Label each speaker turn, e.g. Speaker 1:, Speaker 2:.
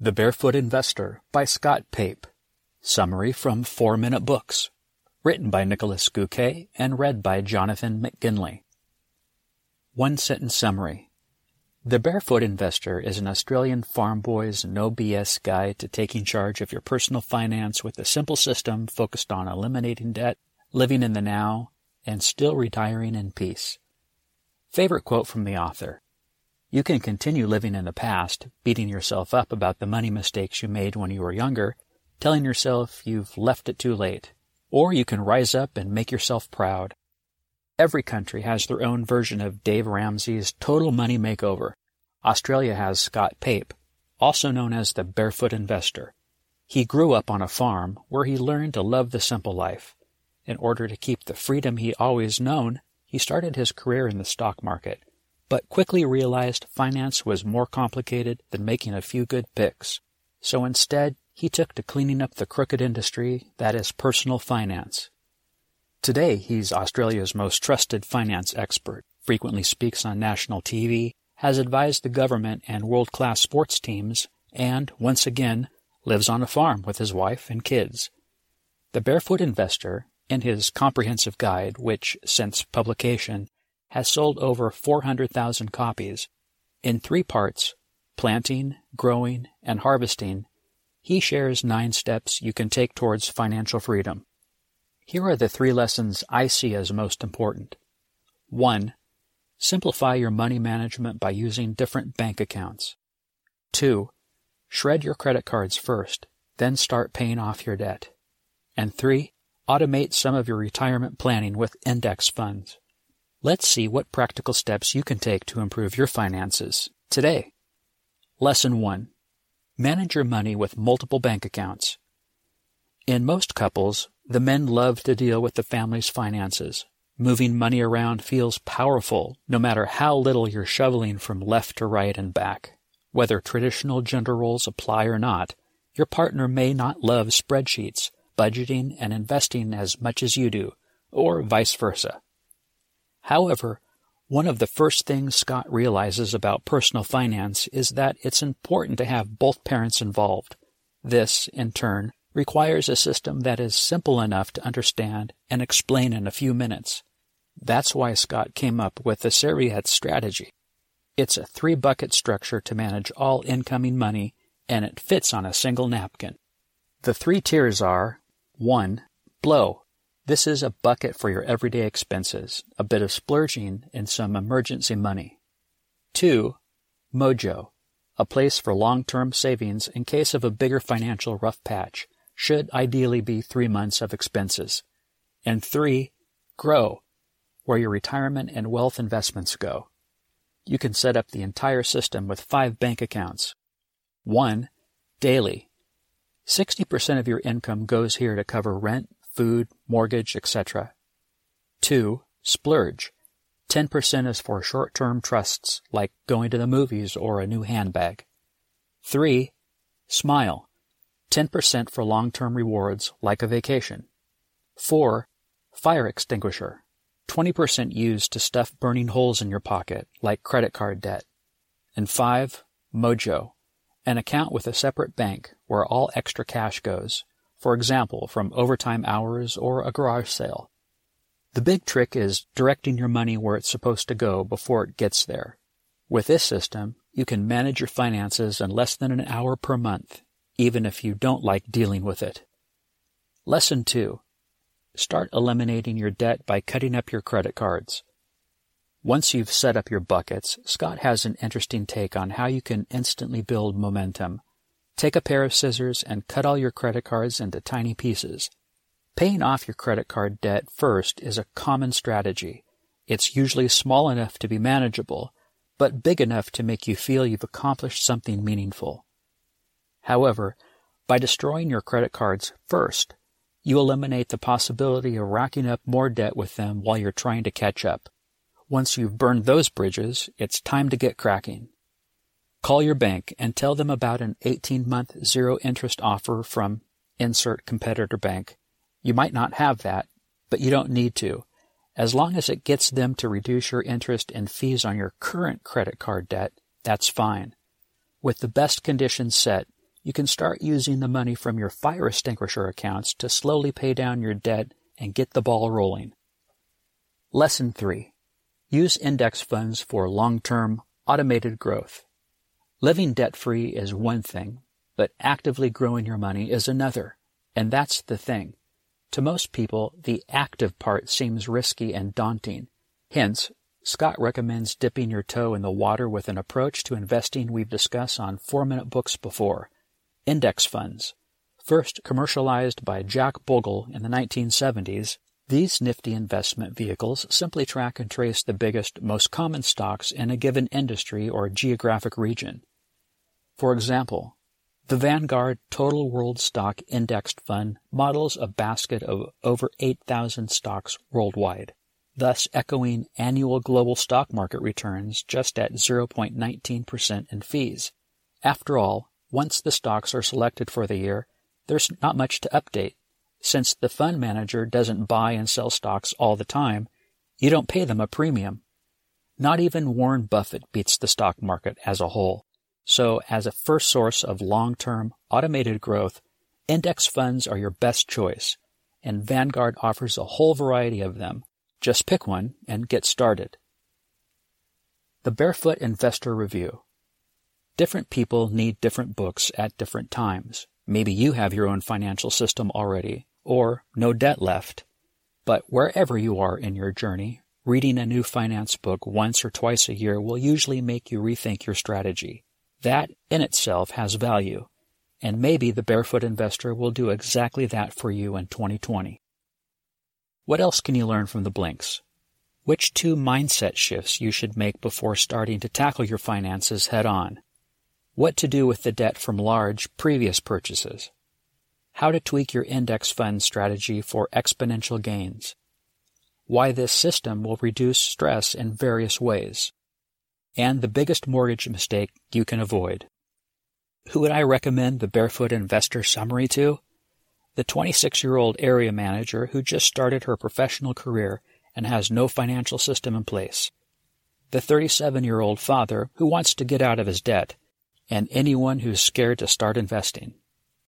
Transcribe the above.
Speaker 1: The Barefoot Investor by Scott Pape. Summary from Four Minute Books. Written by Nicholas Göke and read by Jonathan McGinley. One sentence summary. The Barefoot Investor is an Australian farm boy's no BS guide to taking charge of your personal finance with a simple system focused on eliminating debt, living in the now, and still retiring in peace. Favorite quote from the author. You can continue living in the past, beating yourself up about the money mistakes you made when you were younger, telling yourself you've left it too late. Or you can rise up and make yourself proud. Every country has their own version of Dave Ramsey's total money makeover. Australia has Scott Pape, also known as the Barefoot Investor. He grew up on a farm where he learned to love the simple life. In order to keep the freedom he always known, he started his career in the stock market but quickly realized finance was more complicated than making a few good picks. So instead, he took to cleaning up the crooked industry that is personal finance. Today, he's Australia's most trusted finance expert, frequently speaks on national TV, has advised the government and world class sports teams, and, once again, lives on a farm with his wife and kids. The Barefoot Investor, in his comprehensive guide, which, since publication, has sold over 400,000 copies. In three parts planting, growing, and harvesting he shares nine steps you can take towards financial freedom. Here are the three lessons I see as most important. 1. Simplify your money management by using different bank accounts. 2. Shred your credit cards first, then start paying off your debt. And 3. Automate some of your retirement planning with index funds. Let's see what practical steps you can take to improve your finances today. Lesson 1. Manage your money with multiple bank accounts. In most couples, the men love to deal with the family's finances. Moving money around feels powerful no matter how little you're shoveling from left to right and back. Whether traditional gender roles apply or not, your partner may not love spreadsheets, budgeting, and investing as much as you do, or vice versa. However, one of the first things Scott realizes about personal finance is that it's important to have both parents involved. This, in turn, requires a system that is simple enough to understand and explain in a few minutes. That's why Scott came up with the Serviette strategy. It's a three bucket structure to manage all incoming money, and it fits on a single napkin. The three tiers are 1. Blow, this is a bucket for your everyday expenses, a bit of splurging, and some emergency money. 2. Mojo, a place for long-term savings in case of a bigger financial rough patch, should ideally be three months of expenses. And 3. Grow, where your retirement and wealth investments go. You can set up the entire system with five bank accounts. 1. Daily. 60% of your income goes here to cover rent, food, mortgage, etc. 2. Splurge. 10% is for short-term trusts like going to the movies or a new handbag. 3. Smile. 10% for long-term rewards like a vacation. 4. Fire extinguisher. 20% used to stuff burning holes in your pocket like credit card debt. And 5. Mojo. An account with a separate bank where all extra cash goes for example, from overtime hours or a garage sale. The big trick is directing your money where it's supposed to go before it gets there. With this system, you can manage your finances in less than an hour per month, even if you don't like dealing with it. Lesson 2. Start eliminating your debt by cutting up your credit cards. Once you've set up your buckets, Scott has an interesting take on how you can instantly build momentum. Take a pair of scissors and cut all your credit cards into tiny pieces. Paying off your credit card debt first is a common strategy. It's usually small enough to be manageable, but big enough to make you feel you've accomplished something meaningful. However, by destroying your credit cards first, you eliminate the possibility of racking up more debt with them while you're trying to catch up. Once you've burned those bridges, it's time to get cracking. Call your bank and tell them about an 18-month zero-interest offer from insert competitor bank. You might not have that, but you don't need to. As long as it gets them to reduce your interest and fees on your current credit card debt, that's fine. With the best conditions set, you can start using the money from your fire extinguisher accounts to slowly pay down your debt and get the ball rolling. Lesson 3. Use index funds for long-term automated growth. Living debt-free is one thing, but actively growing your money is another. And that's the thing. To most people, the active part seems risky and daunting. Hence, Scott recommends dipping your toe in the water with an approach to investing we've discussed on 4-Minute Books before. Index funds. First commercialized by Jack Bogle in the 1970s, these nifty investment vehicles simply track and trace the biggest, most common stocks in a given industry or geographic region. For example, the Vanguard Total World Stock Indexed Fund models a basket of over 8,000 stocks worldwide thus echoing annual global stock market returns just at 0.19% in fees. After all, once the stocks are selected for the year, there's not much to update. Since the fund manager doesn't buy and sell stocks all the time, you don't pay them a premium. Not even Warren Buffett beats the stock market as a whole. So, as a first source of long term automated growth, index funds are your best choice, and Vanguard offers a whole variety of them just pick one and get started. The Barefoot Investor Review. Different people need different books at different times. Maybe you have your own financial system already, or no debt left. But wherever you are in your journey, reading a new finance book once or twice a year will usually make you rethink your strategy. That in itself has value, and maybe the Barefoot Investor will do exactly that for you in 2020. What else can you learn from the blinks? Which two mindset shifts you should make before starting to tackle your finances head on? What to do with the debt from large previous purchases? How to tweak your index fund strategy for exponential gains? Why this system will reduce stress in various ways? And the biggest mortgage mistake you can avoid. Who would I recommend the Barefoot Investor Summary to? the 26 year old area manager who just started her professional career and has no financial system in place, the 37 year old father who wants to get out of his debt, and anyone who's scared to start investing.